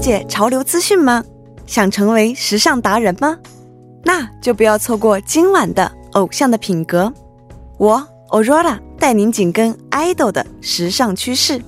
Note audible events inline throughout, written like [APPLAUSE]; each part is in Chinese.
解潮流资讯吗？想成为时尚达人吗？那就不要错过今晚的《偶像的品格》，我 Aurora 带您紧跟 idol 的时尚趋势。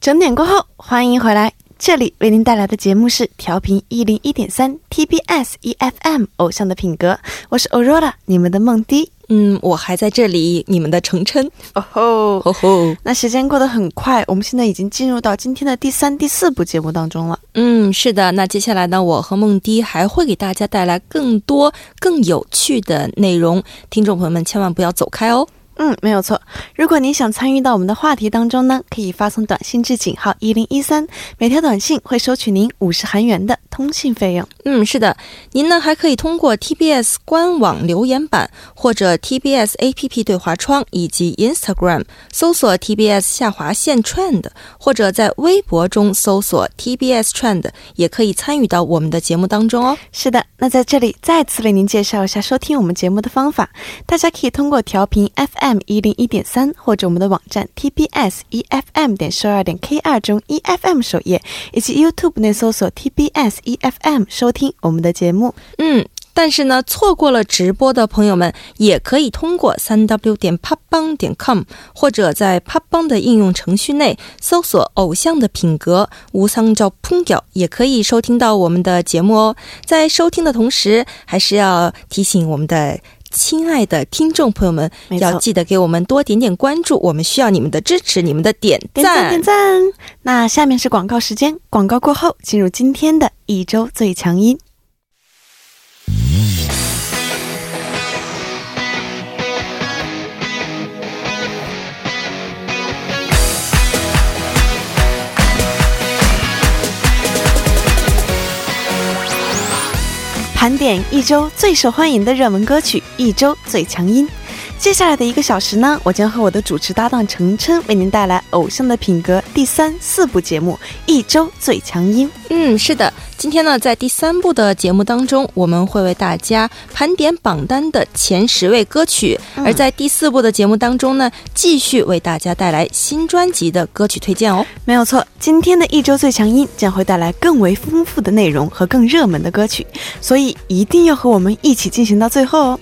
整点过后，欢迎回来。这里为您带来的节目是调频一零一点三 TBS EFM 偶像的品格，我是 Aurora，你们的梦迪。嗯，我还在这里，你们的成琛。哦吼，哦吼，那时间过得很快，我们现在已经进入到今天的第三、第四部节目当中了。嗯，是的。那接下来呢，我和梦迪还会给大家带来更多、更有趣的内容，听众朋友们千万不要走开哦。嗯，没有错。如果您想参与到我们的话题当中呢，可以发送短信至井号一零一三，每条短信会收取您五十韩元的通信费用。嗯，是的，您呢还可以通过 TBS 官网留言板或者 TBS APP 对话窗以及 Instagram 搜索 TBS 下划线 Trend，或者在微博中搜索 TBS Trend，也可以参与到我们的节目当中哦。是的，那在这里再次为您介绍一下收听我们节目的方法，大家可以通过调频 FM 一零一点三，或者我们的网站 TBS EFM 点十二点 K 二中 EFM 首页，以及 YouTube 内搜索 TBS EFM 收听我们的节目。嗯，但是呢，错过了直播的朋友们，也可以通过三 w 点 p o p b a n g 点 com，或者在 p o p b a n g 的应用程序内搜索“偶像的品格”无桑照烹调，也可以收听到我们的节目哦。在收听的同时，还是要提醒我们的。亲爱的听众朋友们，要记得给我们多点点关注，我们需要你们的支持，你们的点点赞赞。点赞。那下面是广告时间，广告过后进入今天的一周最强音。盘点一周最受欢迎的热门歌曲，一周最强音。接下来的一个小时呢，我将和我的主持搭档程琛为您带来《偶像的品格》第三、四部节目《一周最强音》。嗯，是的，今天呢，在第三部的节目当中，我们会为大家盘点榜单的前十位歌曲；嗯而在第四部的节目当中呢，继续为大家带来新专辑的歌曲推荐哦。没有错，今天的一周最强音将会带来更为丰富的内容和更热门的歌曲，所以一定要和我们一起进行到最后哦。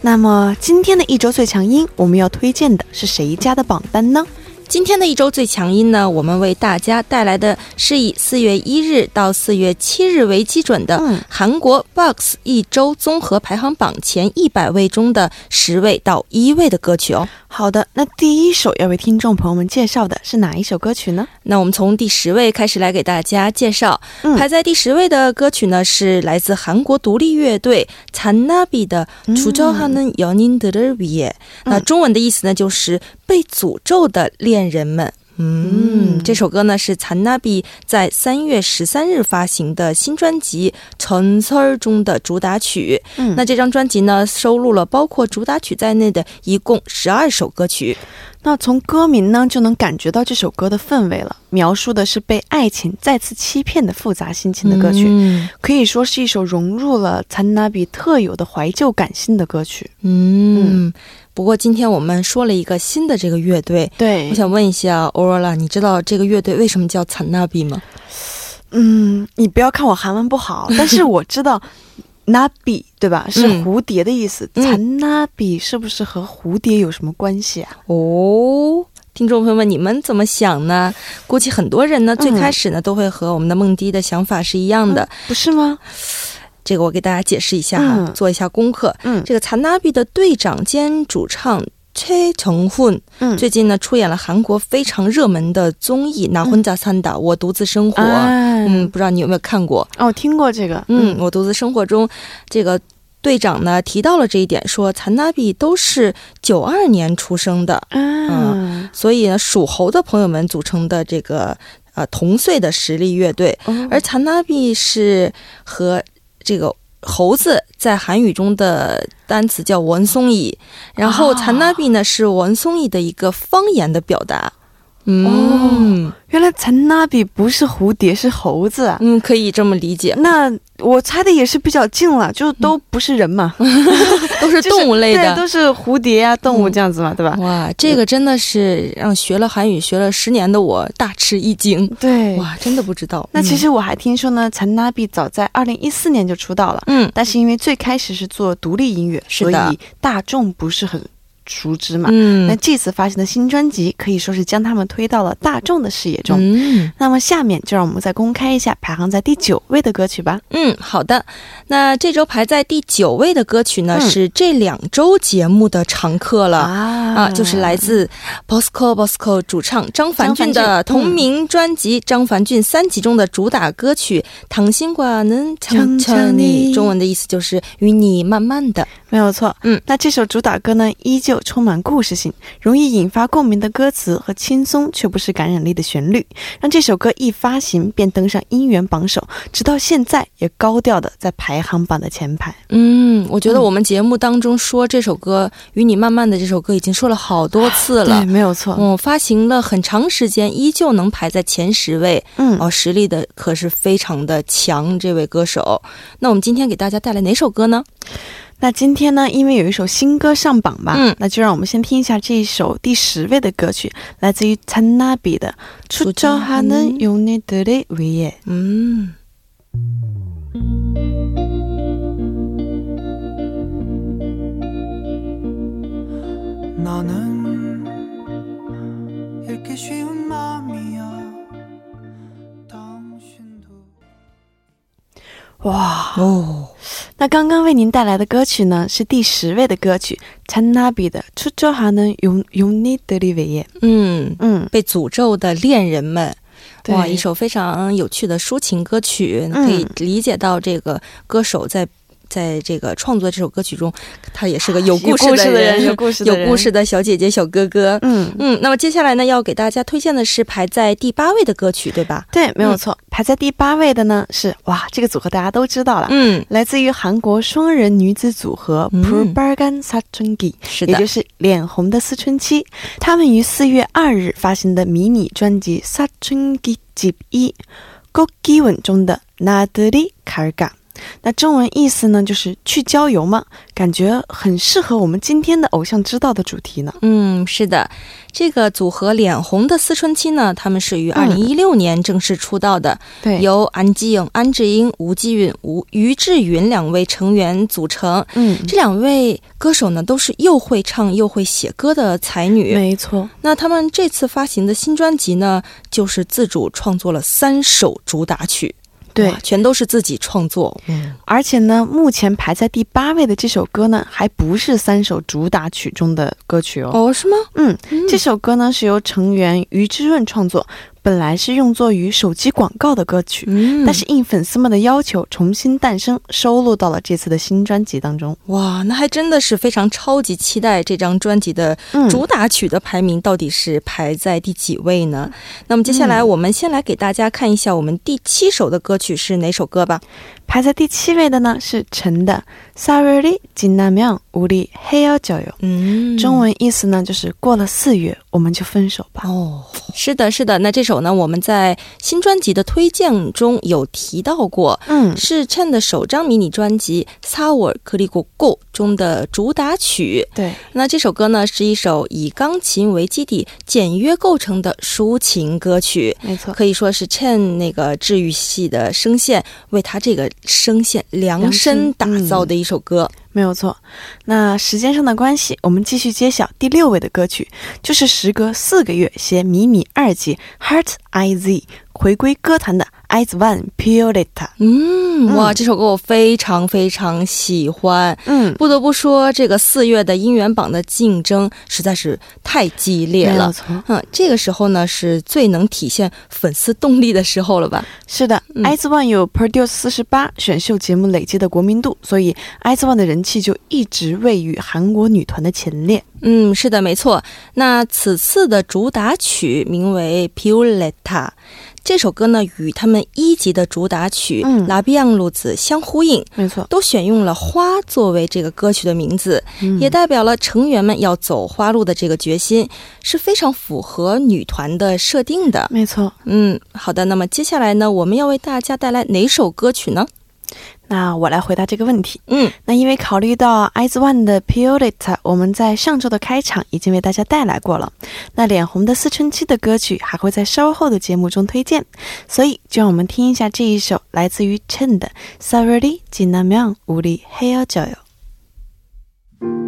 那么今天的一周最强音，我们要推荐的是谁家的榜单呢？今天的一周最强音呢，我们为大家带来的是以四月一日到四月七日为基准的嗯韩国 Box 一周综合排行榜前一百位中的十位到一位的歌曲哦。好的，那第一首要为听众朋友们介绍的是哪一首歌曲呢？那我们从第十位开始来给大家介绍，嗯排在第十位的歌曲呢是来自韩国独立乐队 Channabi 的《주저하는연인들을위해》。那中文的意思呢就是被诅咒的恋 人们。嗯，嗯这首歌呢是 Channabi 在三月十三日发行的新专辑《陈词儿》中的主打曲。嗯那这张专辑呢收录了包括主打曲在内的一共十二首歌曲。那从歌名呢就能感觉到这首歌的氛围了，描述的是被爱情再次欺骗的复杂心情的歌曲，嗯可以说是一首融入了残纳比特有的怀旧感性的歌曲。嗯，不过今天我们说了一个新的这个乐队，对我想问一下 Aurora，你知道这个乐队为什么叫惨纳比吗？嗯，你不要看我韩文不好，[LAUGHS] 但是我知道 nabi 对吧，是蝴蝶的意思。嗯参 nabi 是不是和蝴蝶有什么关系啊？哦。听众朋友们，你们怎么想呢？估计很多人呢，最嗯开始呢，都会和我们的梦迪的想法是一样的。不是吗？这个我给大家解释一下哈，嗯做一下功课。嗯这个惨纳比的队长兼主唱崔成훈嗯，最近呢出演了韩国非常热门的综艺《拿혼자산다》，我独自生活。啊嗯，不知道你有没有看过？哦，听过这个。嗯，我独自生活中，这个队长呢提到了这一点，说残纳比都是九二年出生的，啊，所以呢属猴的朋友们组成的这个呃同岁的实力乐队，哦而残纳比是和 这个。猴子在韩语中的单词叫文松乙，然后啊残纳比呢是文松乙的一个方言的表达。嗯、原来陈那比不是蝴蝶，是猴子啊。嗯，可以这么理解，那我猜的也是比较近了，就都不是人嘛，[LAUGHS] 都是动物类的。对，都是蝴蝶啊，动物这样子嘛，对吧？哇，这个真的是让学了韩语学了十年的我大吃一惊。对，哇，真的不知道。那其实我还听说呢，陈那比早在二零一四年就出道了，嗯，但是因为最开始是做独立音乐，所以大众不是很熟知嘛，那这次发行的新专辑可以说是将他们推到了大众的视野中。那么下面就让我们再公开一下排行在第九位的歌曲吧。嗯，好的。那这周排在第九位的歌曲呢，是这两周节目的常客了啊，就是来自 Bosco Bosco 主唱张凡俊的同名专辑《张凡俊三集》中的主打歌曲《糖心瓜能》，唱唱你，中文的意思就是与你慢慢的。没有错，嗯，那这首主打歌呢，依旧充满故事性，容易引发共鸣的歌词和轻松却不失感染力的旋律，让这首歌一发行便登上音源榜首，直到现在也高调的在排行榜的前排。嗯，我觉得嗯我们节目当中说这首歌《与你慢慢的》这首歌已经说了好多次了 [LAUGHS] 对，。没有错。嗯，发行了很长时间，依旧能排在前十位。嗯，哦，实力的可是非常的强，这位歌手。那我们今天给大家带来哪首歌呢？那今天呢，因为有一首新歌上榜吧，嗯那就让我们先听一下这一首第十位的歌曲，来自于 Tanabe 的《出招还能用你的的위에》。嗯， 너는 이렇게 쉬운 마음이야 당신도 哇，哦， 那刚刚为您带来的歌曲呢，是第十位的歌曲 Tanabe 的《出招还能用用你的的위에》。嗯，嗯，被诅咒的恋人们。哇，一首非常有趣的抒情歌曲，可以理解到这个歌手在在这个创作这首歌曲中，他也是个有故事的人，有故事的人，有故事的小姐姐、小哥哥。嗯，嗯，那么接下来呢，要给大家推荐的是排在第八位的歌曲，对吧？对，没有错。排在第八位的呢是哇，这个组合大家都知道了，嗯，来自于韩国双人女子组合嗯 p u r b a r g a n Satungi。是的也就，是脸红的思春期，他们于四月二日发行的迷你专辑《사춘기집一》꽃기운中的나들이갈까。 那中文意思呢，就是去郊游嘛，感觉很适合我们今天的偶像知道的主题呢。嗯，是的，这个组合脸红的思春期呢，他们是于二零一六年正式出道的，对，由安吉颖、安智英、吴季允、吴于志云两位成员组成。嗯，这两位歌手呢，都是又会唱又会写歌的才女。没错，那他们这次发行的新专辑呢，就是自主创作了三首主打曲，对，全都是自己创作。嗯，而且呢，目前排在第八位的这首歌呢，还不是三首主打曲中的歌曲哦。哦，是吗？嗯，这首歌呢是由成员于之润创作，本来是用作于手机广告的歌曲，嗯但是应粉丝们的要求重新诞生，收录到了这次的新专辑当中。哇，那还真的是非常超级期待这张专辑的嗯，主打曲的排名到底是排在第几位呢？那么接下来我们先来给大家看一下我们第七首的歌曲是哪首歌吧。排在第七位的呢是陈的《사월이지나면우리헤어져요》，嗯中文意思呢就是过了四月我们就分手吧。哦，是的，是的。那这首呢，我们在新专辑的推荐中有提到过，嗯，是 Chen 的首张迷你专辑《Sour 그리고 Go》 中的主打曲。对，那这首歌呢，是一首以钢琴为基底、简约构成的抒情歌曲。没错。可以说是 Chen 那个治愈系的声线为他这个声线量量身身打造的一首歌。没有错，那时间上的关系，我们继续揭晓第六位的歌曲，就是时隔四个月携迷你二辑《Heart I Z》回归歌坛的 Eyes One Pioletta。嗯，哇，嗯这首歌我非常非常喜欢。嗯，不得不说，这个四月的音源榜的竞争实在是太激烈了。没有错，嗯，这个时候呢，是最能体现粉丝动力的时候了吧？是的、嗯 i z One 有 Produce 四十八选秀节目累积的国民度，所以 Eyes One 的人气就一直位于韩国女团的前列。嗯，是的，没错。那此次的主打曲名为《Pioletta》，这首歌呢与他们一级的主打曲嗯《拉比昂路子》相呼应，没错，都选用了花作为这个歌曲的名字，嗯也代表了成员们要走花路的这个决心，是非常符合女团的设定的。没错。嗯，好的，那么接下来呢，我们要为大家带来哪首歌曲呢？那我来回答这个问题。嗯，那因为考虑到 IZ*ONE 的《Pure It》，我们在上周的开场已经为大家带来过了。那脸红的思春期的歌曲还会在稍后的节目中推荐，所以就让我们听一下这一首来自于 Chen 的《Sorry 지나면우리헤어져요》。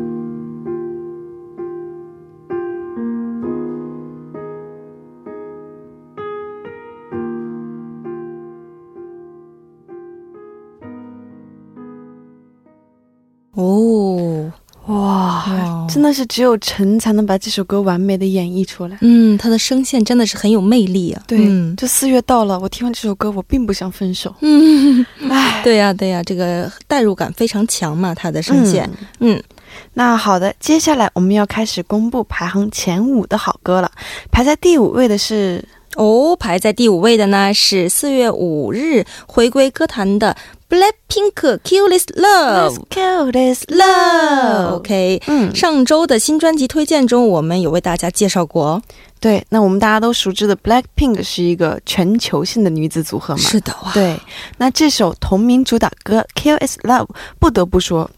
真的是只有陈才能把这首歌完美的演绎出来。嗯，他的声线真的是很有魅力啊。对，嗯这四月到了，我听完这首歌，我并不想分手。嗯，唉，[LAUGHS] 对呀、对呀、这个代入感非常强嘛，他的声线。嗯那好的，接下来我们要开始公布排行前五的好歌了。排在第五位的是哦，排在第五位的呢是四月五日回归歌坛的 black pink kill is love kill is love ok 嗯。上周的新专辑推荐中我们有为大家介绍过。对那我们大家都熟知的 black pink 是一个全球性的女子组合嘛。是的哇。对那这首同名主打歌 kill is love 不得不说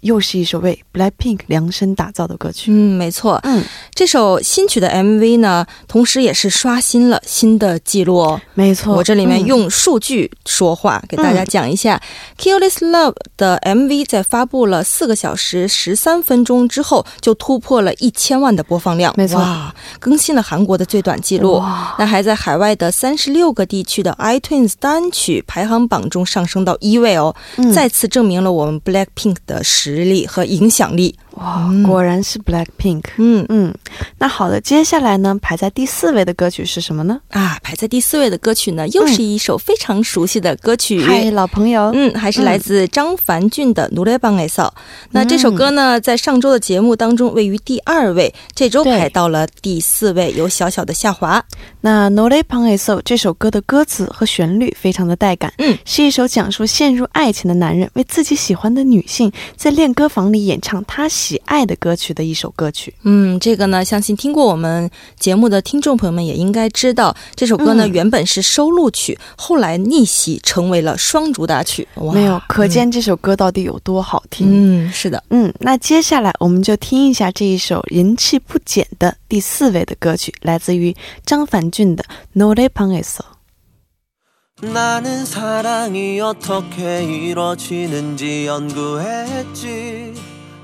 又是一首为 Blackpink 量身打造的歌曲。嗯，没错，嗯，这首新曲的 MV 呢，同时也是刷新了新的记录哦。没错，我这里面嗯用数据说话，给大家讲一下。Kill This Love》的 MV 在发布了四个小时十三分钟之后，就突破了一千万的播放量，没错。哇，更新了韩国的最短记录。哇。那还在海外的三十六个地区的 iTunes 单曲排行榜中上升到一位哦，嗯。再次证明了我们 Blackpink 的实实力和影响力。哇，果然是 BLACKPINK。嗯嗯，那好了，接下来呢，排在第四位的歌曲是什么呢？啊，排在第四位的歌曲呢，又是一首非常熟悉的歌曲。嗨，老朋友。嗯，还是来自张凡俊的《No Le Pangaso》。那这首歌呢，在上周的节目当中位于第二位，这周排到了第四位，有小小的下滑。那《No Le Pangaso》这首歌的歌词和旋律非常的带感，嗯，是一首讲述陷入爱情的男人为自己喜欢的女性在练歌房里演唱他喜。爱的歌曲的一首歌曲。嗯，这个呢，相信听过我们节目的听众朋友们也应该知道，这首歌呢、嗯原本是收录曲，后来逆袭成为了双主打曲。哇，没有，可见这首歌到底有多好听。嗯，是的。嗯，那接下来我们就听一下这一首人气不减的第四位的歌曲，来自于张凡俊的《노래방에서》。 나는 사랑이 어떻게 이루어지는지 연구했지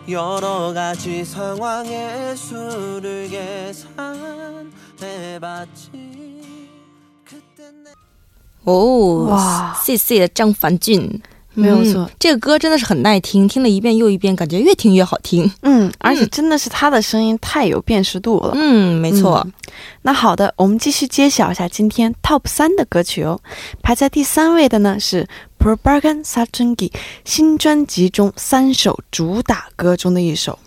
여러 가지 상황의 수를 계산해봤지 그땐 내 哦，哇谢谢张凡俊。 没有错嗯这个歌真的是很耐听，听了一遍又一遍，感觉越听越好听。嗯，而且真的是他的声音太有辨识度了。嗯，没错。嗯那好的，我们继续揭晓一下今天 Top 三的歌曲哦。排在第三位的呢是 Propaganda 사춘기新专辑中三首主打歌中的一首《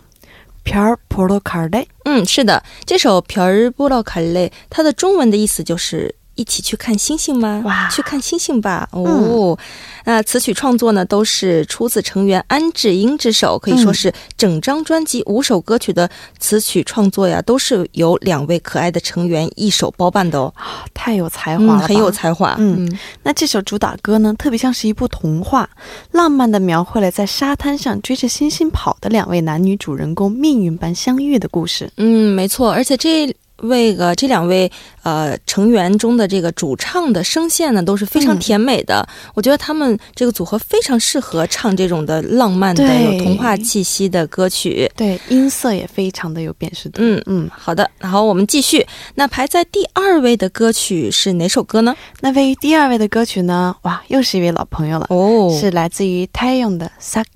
별보러갈래》。嗯，是的，这首《별을보러갈래》它的中文的意思就是。 一起去看星星吗？哇去看星星吧！哦，那词曲创作呢，都是出自成员安智英之手，可以说是整张专辑五首歌曲的词曲创作呀，都是由两位可爱的成员一手包办的哦，太有才华了嗯，很有才华。嗯嗯那这首主打歌呢，特别像是一部童话，浪漫的描绘了在沙滩上追着星星跑的两位男女主人公命运般相遇的故事。嗯，没错，而且这位个这两位呃成员中的这个主唱的声线呢，都是非常嗯甜美的。我觉得他们这个组合非常适合唱这种的浪漫的、有童话气息的歌曲。对，音色也非常的有辨识度。嗯嗯，好的，然后我们继续。那排在第二位的歌曲是哪首歌呢？那位于第二位的歌曲呢？哇，又是一位老朋友了。哦是来自于 Taeyong 的《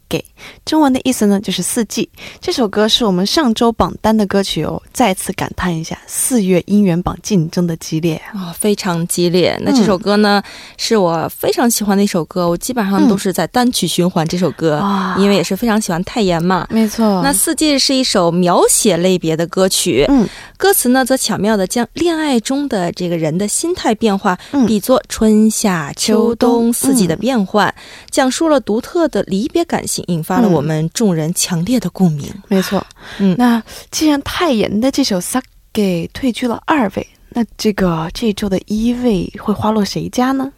Sake》，中文的意思呢就是四季。这首歌是我们上周榜单的歌曲哦，再次感叹一下四月音源榜竞争的激烈啊！哦，非常激烈。那这首歌呢，是我非常喜欢的一首歌，我基本上都是在单曲循环这首歌，哇因为也是非常喜欢泰妍嘛。没错，那《四季》是一首描写类别的歌曲，嗯，歌词呢则巧妙的将恋爱中的这个人的心态变化嗯比作春夏秋冬四季的变换，讲述了独特的离别感性，引发了嗯我们众人强烈的共鸣。没错。嗯那既然泰妍的这首《Sake》退居了二位，那这个这周的一位会花落谁家呢？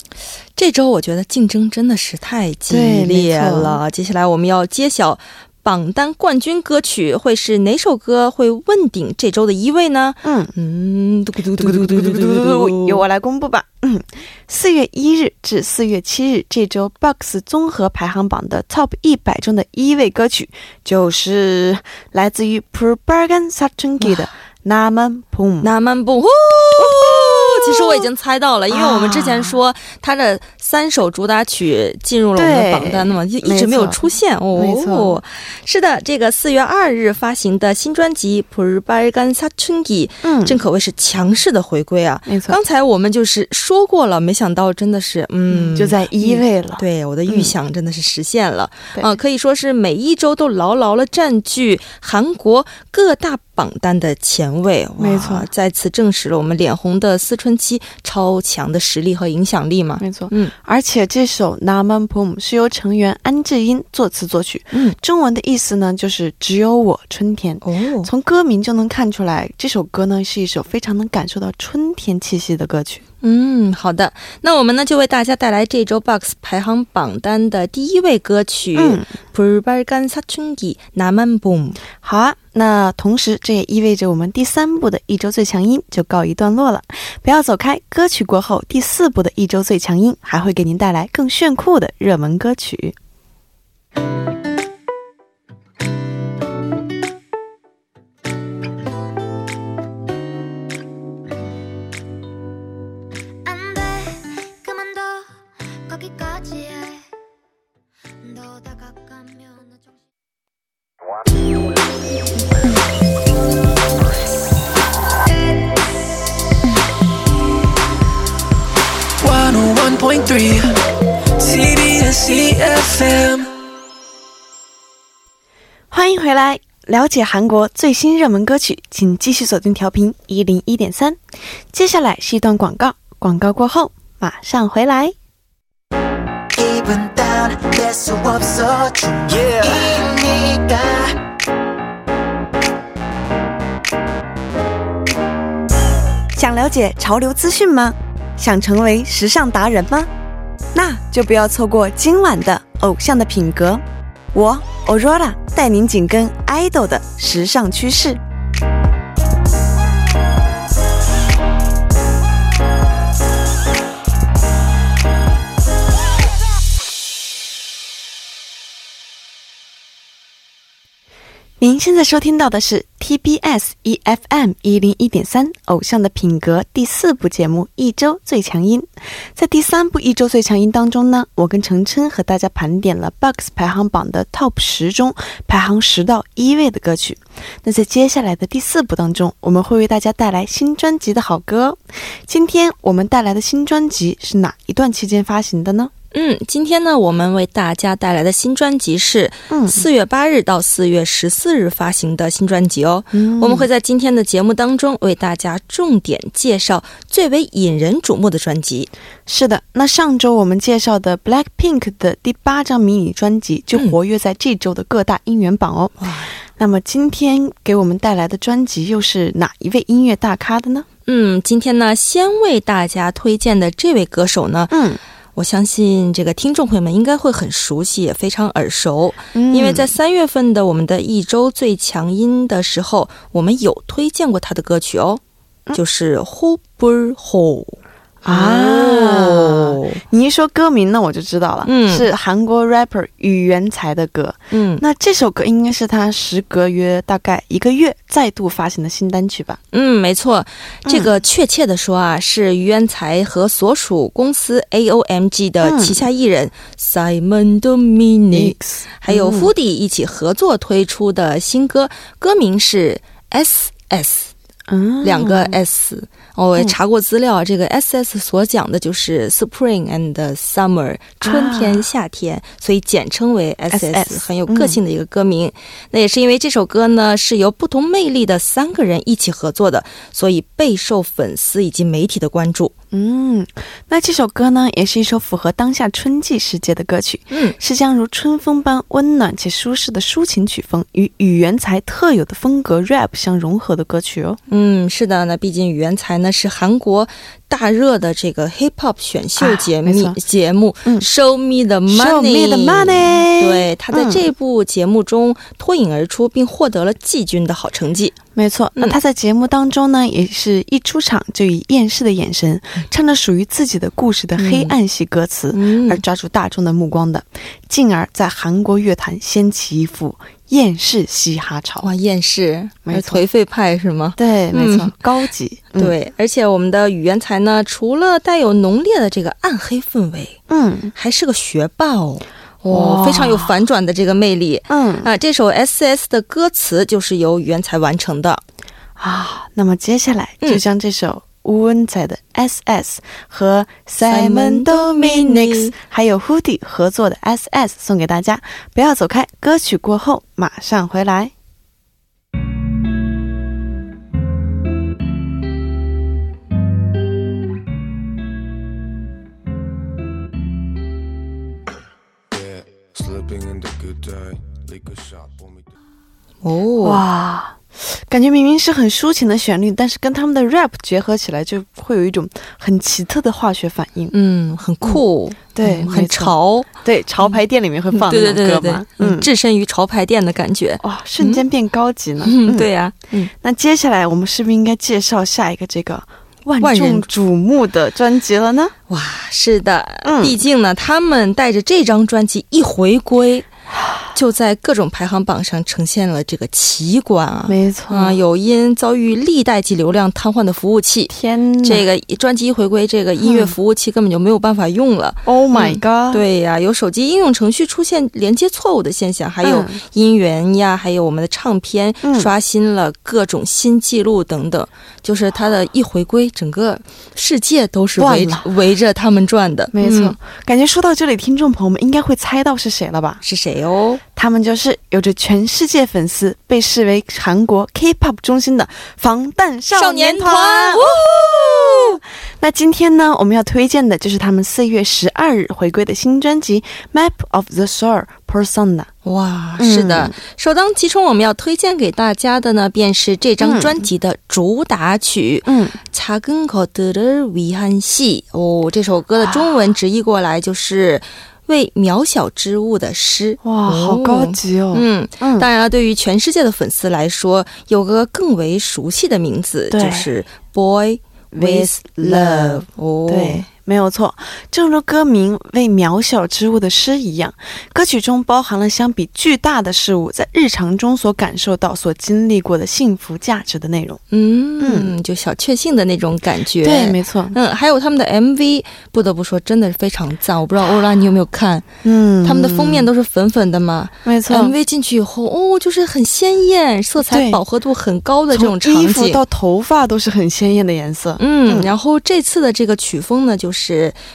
这周我觉得竞争真的是太激烈了。接下来我们要揭晓榜单冠军歌曲会是哪首歌会问鼎这周的一位呢？嗯嗯，嘟嘟嘟嘟嘟嘟嘟嘟，由我来公布吧。嗯，四月一日至四月七日这周 Box 综合排行榜的 Top 一百中的一位歌曲就是来自于 p r b a g a n Sargent 的 Na Man Poom Na Man Poom。其实我已经猜到了，因为我们之前说他的三首主打曲进入了我们的榜单的嘛，就一直没有出现哦。没错是的，这个四月二日发行的新专辑《普日巴尔干萨春吉》嗯，正可谓是强势的回归啊！没错，刚才我们就是说过了，没想到真的是，嗯，就在一位了。对我的预想真的是实现了，对啊、可以说是每一周都牢牢的占据韩国各大榜单的前位。没错再次证实了我们脸红的思春期超强的实力和影响力嘛。没错，嗯而且这首《Naman Pum》是由成员安智英作词作曲，嗯，中文的意思呢就是只有我春天。哦，从歌名就能看出来，这首歌呢是一首非常能感受到春天气息的歌曲。嗯，好的，那我们呢就为大家带来这周 Box 排行榜单的第一位歌曲嗯， 《불발간사춘기나만봄》。好啊，那同时这也意味着我们第三部的一周最强音就告一段落了。不要走开，歌曲过后，第四部的一周最强音还会给您带来更炫酷的热门歌曲。 回来，了解韩国最新热门歌曲，请继续锁定调频一零一点三。接下来是一段广告，广告过后马上回来。 기분 다운 낼수 없어 중이니까 Yeah 想了解潮流资讯吗？想成为时尚达人吗？那就不要错过今晚的《偶像的品格》， 我 Aurora 带您紧跟 idol 的时尚趋势。您现在收听到的是 TBS EFM 一零一点三《偶像的品格》第四部节目《一周最强音》。在第三部《一周最强音》当中呢，我跟程琛和大家盘点了 Box 排行榜的 Top 十中排行十到一位的歌曲。那在接下来的第四部当中，我们会为大家带来新专辑的好歌。今天我们带来的新专辑是哪一段期间发行的呢？嗯，今天呢，我们为大家带来的新专辑是嗯四月八日到四月十四日发行的新专辑哦。嗯我们会在今天的节目当中为大家重点介绍最为引人瞩目的专辑。是的，那上周我们介绍的 Blackpink 的第八张迷你专辑就活跃在这周的各大音源榜哦。哇那么今天给我们带来的专辑又是哪一位音乐大咖的呢？嗯，今天呢，先为大家推荐的这位歌手呢，嗯，我相信这个听众朋友们应该会很熟悉，也非常耳熟，因为在三月份的我们的一周最强音的时候，我们有推荐过他的歌曲哦，就是呼不呼。啊，哦你一说歌名那，我就知道了，嗯是韩国 rapper 宇元才的歌。嗯那这首歌应该是他时隔约大概一个月再度发行的新单曲吧？嗯，没错，这个确切的说啊，是于元才和所属公司 AOMG 的旗下艺人 Simon Dominic、还有嗯 Foodie 一起合作推出的新歌，歌名是 S S。嗯，两个 S。哦，我也查过资料啊，这个 S S 所讲的就是 Spring and Summer，春天、夏天，所以简称为 S S，SS 很有个性的一个歌名。那也是因为这首歌呢是由不同魅力的三个人一起合作的，所以备受粉丝以及媒体的关注。嗯，那这首歌呢，也是一首符合当下春季时节的歌曲，嗯，是将如春风般温暖且舒适的抒情曲风与语言才特有的风格 rap 相融合的歌曲哦。嗯，是的，那毕竟语言才呢是韩国大热的这个 hip hop 选秀节目、节目、嗯。Show Me the Money。Show me the money 对，他在嗯这部节目中脱颖而出，并获得了季军的好成绩。没错，那嗯他在节目当中呢，也是一出场就以厌世的眼神，唱着属于自己的故事的黑暗系歌词，嗯。而抓住大众的目光的，进而在韩国乐坛掀起一股厌世嘻哈潮。哇，厌世，没错颓废派是吗？对，没错，嗯高级。嗯，对，而且我们的语言才呢，除了带有浓烈的这个暗黑氛围，嗯还是个学霸哦，哇哦，非常有反转的这个魅力。嗯啊，这首 S.S 的歌词就是由语言才完成的。啊，那么接下来嗯就将这首吴文彩的 S.S 和 Simon Dominic 还有 Hoodie 合作的 S.S 送给大家，不要走开，歌曲过后马上回来。Yeah, slipping in the good day, liquor shop for me. 哦，哇，感觉明明是很抒情的旋律，但是跟他们的 rap 结合起来，就会有一种很奇特的化学反应。嗯，很酷，对，嗯很。潮，对，潮牌店里面会放对对那种歌嘛对对对，，嗯，嗯，置身于潮牌店的感觉。哇，瞬间变高级了。嗯，对呀、嗯，那接下来我们是不是应该介绍下一个这个万众瞩目的专辑了呢？哇，是的，嗯毕竟呢，他们带着这张专辑一回归，就在各种排行榜上呈现了这个奇观啊！没错啊，有因遭遇历代级流量瘫痪的服务器，天哪，这个专辑一回归，这个音乐服务器根本就没有办法用了。Oh my 嗯 god！，对呀、有手机应用程序出现连接错误的现象，还有嗯音源呀，还有我们的唱片嗯刷新了各种新记录等等。就是它的一回归，整个世界都是围围着他们转的。没错、嗯感觉说到这里，听众朋友们应该会猜到是谁了吧？是谁有，他们就是有着全世界粉丝，被视为韩国 K-pop 中心的防弹少年团。那今天呢，我们要推荐的就是他们四月十二日回归的新专辑《Map of the Soul: Persona》。哇，是的，首当其冲我们要推荐给大家的呢，便是这张专辑的主打曲《嗯사근코들위한戏》。哦，这首歌的中文直译过来就是。为渺小之物的诗”。哇，哦好高级哦。嗯，嗯当然了，对于全世界的粉丝来说，有个更为熟悉的名字，就是《Boy with Love》。哦，对，没有错。正如歌名为渺小之物的诗一样，歌曲中包含了相比巨大的事物在日常中所感受到、所经历过的幸福价值的内容。嗯，就小确幸的那种感觉。对，没错。嗯，还有他们的 MV，不得不说真的是非常赞。我不知道欧拉你有没有看，嗯，他们的封面都是粉粉的嘛、没错。m v 进去以后，哦，就是很鲜艳，色彩饱和度很高的这种场从衣服景。到头发都是很鲜艳的颜色。嗯，嗯然后这次的这个曲风呢，就是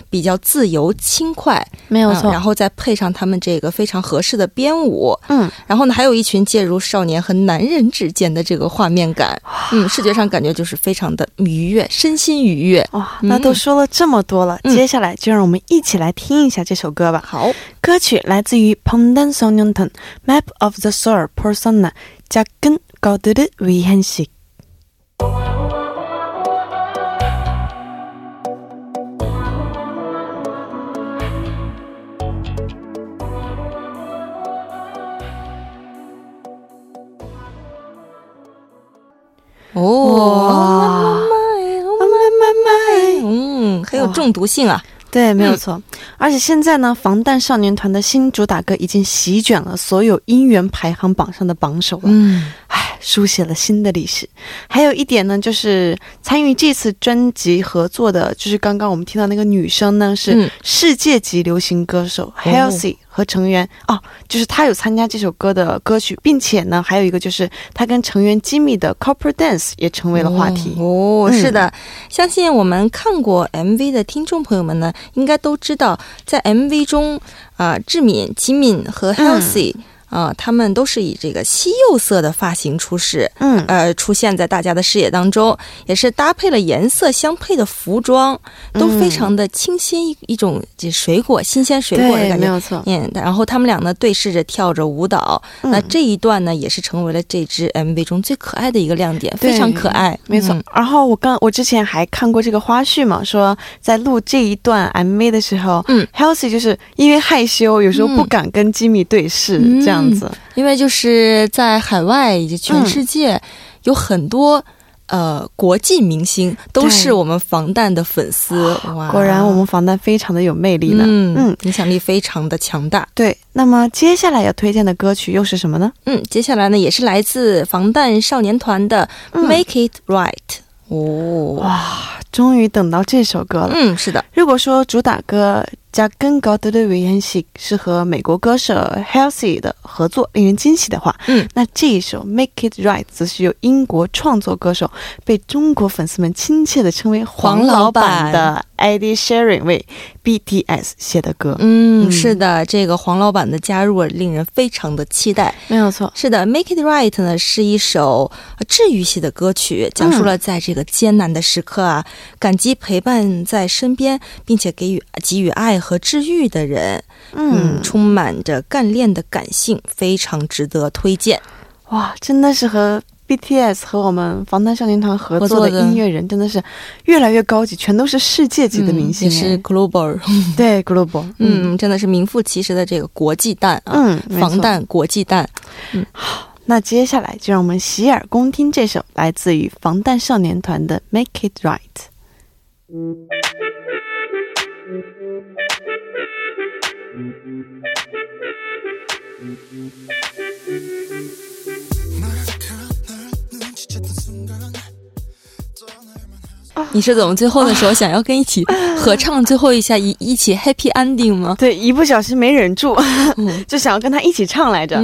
比较自由轻快，没有错。嗯然后再配上他们这个非常合适的编舞，嗯，然后呢，还有一群介入少年和男人之间的这个画面感，嗯，视觉上感觉就是非常的愉悦，身心愉悦。哇，那都说了这么多了，嗯接下来就让我们一起来听一下这首歌吧。好，歌曲来自于彭丹소년단 Map of the Soul Persona 작은것들을위한식。 哦，妈嗯，很有中毒性啊。对，没有嗯错。而且现在呢，防弹少年团的新主打歌已经席卷了所有音源排行榜上的榜首了。嗯，唉，书写了新的历史。还有一点呢，就是参与这次专辑合作的，就是刚刚我们听到那个女生呢，是嗯。世界级流行歌手 Halsey 和成员。哦，就是她有参加这首歌的歌曲，并且呢，还有一个就是她跟成员 Jimmy 的 Corporate Dance 也成为了话题。哦，嗯。是的，相信我们看过 MV 的听众朋友们呢，应该都知道，在 MV 中啊、志敏、吉敏和 Halsey 啊、他们都是以这个西柚色的发型出世，嗯，呃，出现在大家的视野当中，也是搭配了颜色相配的服装，都非常的清新，一一种这水果新鲜水果的，感觉。没有错。嗯，然后他们俩呢对视着跳着舞蹈，嗯那这一段呢也是成为了这支 MV 中最可爱的一个亮点，非常可爱，没错，嗯然后我刚我之前还看过这个花絮嘛，说在录这一段 MV 的时候，嗯，Halsey 就是因为害羞，有时候不敢跟吉米对视，嗯这样子。因为就是在海外以及全世界有很多。呃，国际明星都是我们防弹的粉丝，哇！果然，我们防弹非常的有魅力呢。嗯嗯影响力非常的强大。对。那么接下来要推荐的歌曲又是什么呢？嗯，接下来呢也是来自防弹少年团的《嗯 Make It Right》哦，哇，终于等到这首歌了。嗯，是的，如果说主打歌《加更高的维恩系》是和美国歌手 Halsey 的合作，令人惊喜的话，嗯，那这一首《Make It Right》则是由英国创作歌手，被中国粉丝们亲切的称为“黄老板”的 Eddie Shearing 为 BTS 写的歌。嗯，嗯。是的，这个黄老板的加入令人非常的期待。没有错，是的，《Make It Right》呢是一首呃治愈系的歌曲，讲述了在这个艰难的时刻啊，感激陪伴在身边，并且给予给予爱和治愈的人。嗯，充满着干练的感性，非常值得推荐。哇，真的是和 BTS 和我们防弹少年团合作的音乐人，真的是越来越高级，全都是世界级的明星哎，[LAUGHS] 嗯也是 global，对 global，嗯，真的是名副其实的这个国际蛋啊，嗯，防。弹国际蛋。那接下来就让我们洗耳恭听这首来自于防弹少年团的《Make It Right》。你是怎么最后的时候想要跟一起合唱最后一下一一起 happy ending 吗？对，一不小心没忍住，嗯 [LAUGHS] 就想要跟他一起唱来着。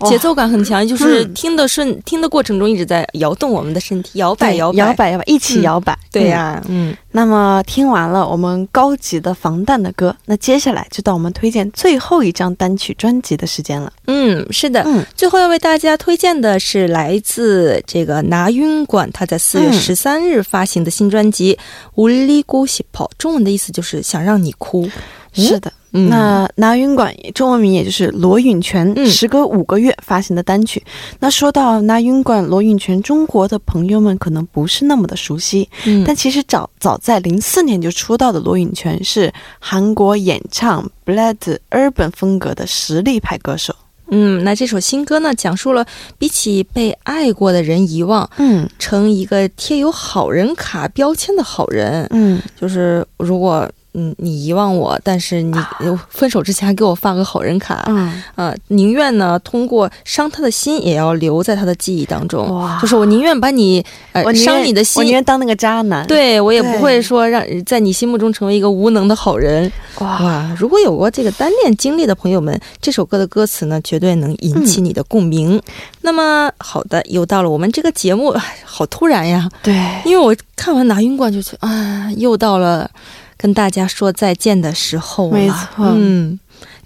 哇节奏感很强，就是嗯听的顺，听的过程中一直在摇动我们的身体，摇摆摇摆摇。摆摇摆，一起嗯摇摆。对呀、嗯，那么听完了我们高级的防弹的歌，那接下来就到我们推荐最后一张单曲专辑的时间了。嗯，是的。嗯最后要为大家推荐的是来自这个拿晕馆，他在四月嗯十三日发行的新专辑《无力哭喜跑》，中文的意思就是想让你哭。是的，嗯，那拿云馆中文名也就是罗允泉，嗯。时隔五个月发行的单曲。那说到拿云馆罗允泉，中国的朋友们可能不是那么的熟悉，嗯。但其实早早在零四年就出道的罗允泉是韩国演唱 Blood Urban 风格的实力派歌手。嗯，那这首新歌呢，讲述了比起被爱过的人遗忘，嗯。成一个贴有好人卡标签的好人，嗯，就是如果嗯你遗忘我，但是你呃分手之前还给我发个好人卡，嗯，呃，宁愿呢通过伤他的心，也要留在他的记忆当中。哇就是我宁愿把你呃我伤你的心我宁，愿当那个渣男。，对我也不会说让在你心目中成为一个无能的好人。哇，哇，如果有过这个单恋经历的朋友们，这首歌的歌词呢，绝对能引起你的共鸣。那么，好的，又到了我们这个节目，好突然呀！对，因为我看完拿云冠就觉得啊，又到了跟大家说再见的时候了。没错嗯，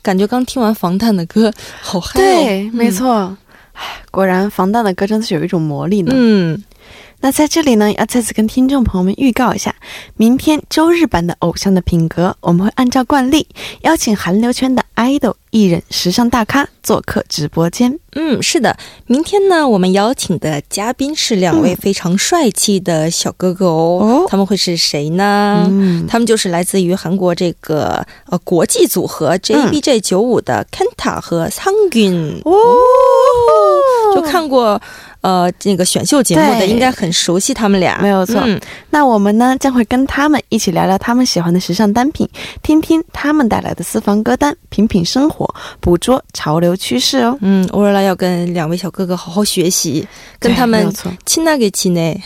感觉刚听完防弹的歌，好嗨哦。对，没错。唉，果然防弹的歌真的是有一种魔力呢。嗯。那在这里呢，要再次跟听众朋友们预告一下，明天周日版的《偶像的品格》，我们会按照惯例邀请韩流圈的 idol 艺人、时尚大咖做客直播间。嗯，是的，明天呢，我们邀请的嘉宾是两位嗯非常帅气的小哥哥哦。哦他们会是谁呢？嗯，他们就是来自于韩国这个呃国际组合 JBJ 九五的 Kenta 和 Sangun。哦，就看过呃那个选秀节目的，应该很熟悉他们俩，没有错。嗯。那我们呢将会跟他们一起聊聊他们喜欢的时尚单品，听听他们带来的私房歌单，品品生活，捕捉潮流趋势哦。嗯，欧若拉要跟两位小哥哥好好学习，跟他们亲那给亲呢。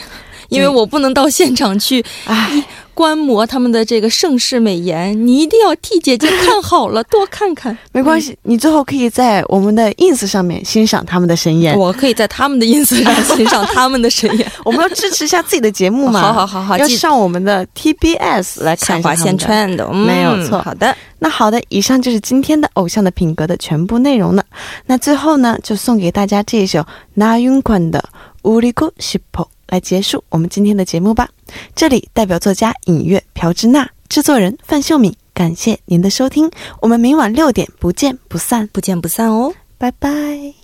因为对我不能到现场去哎，观摩他们的这个盛世美颜，你一定要替姐姐看好了，多[LAUGHS] 看看。没关系，你最后可以在我们的 ins 上面欣赏他们的神颜。我可以在他们的 ins 上欣赏他们的神颜。[LAUGHS] 我们要支持一下自己的节目嘛。好好好好，要记上我们的 TBS 来看下划线一下他们的。穿的，嗯没有错好的，那好的，以上就是今天的偶像的品格的全部内容了。那最后呢，就送给大家这一首那云宽的《우리고싶어》 来结束我们今天的节目吧。这里代表作家尹月、朴智娜，制作人范秀敏，感谢您的收听，我们明晚六点不见不散，不见不散哦。拜拜。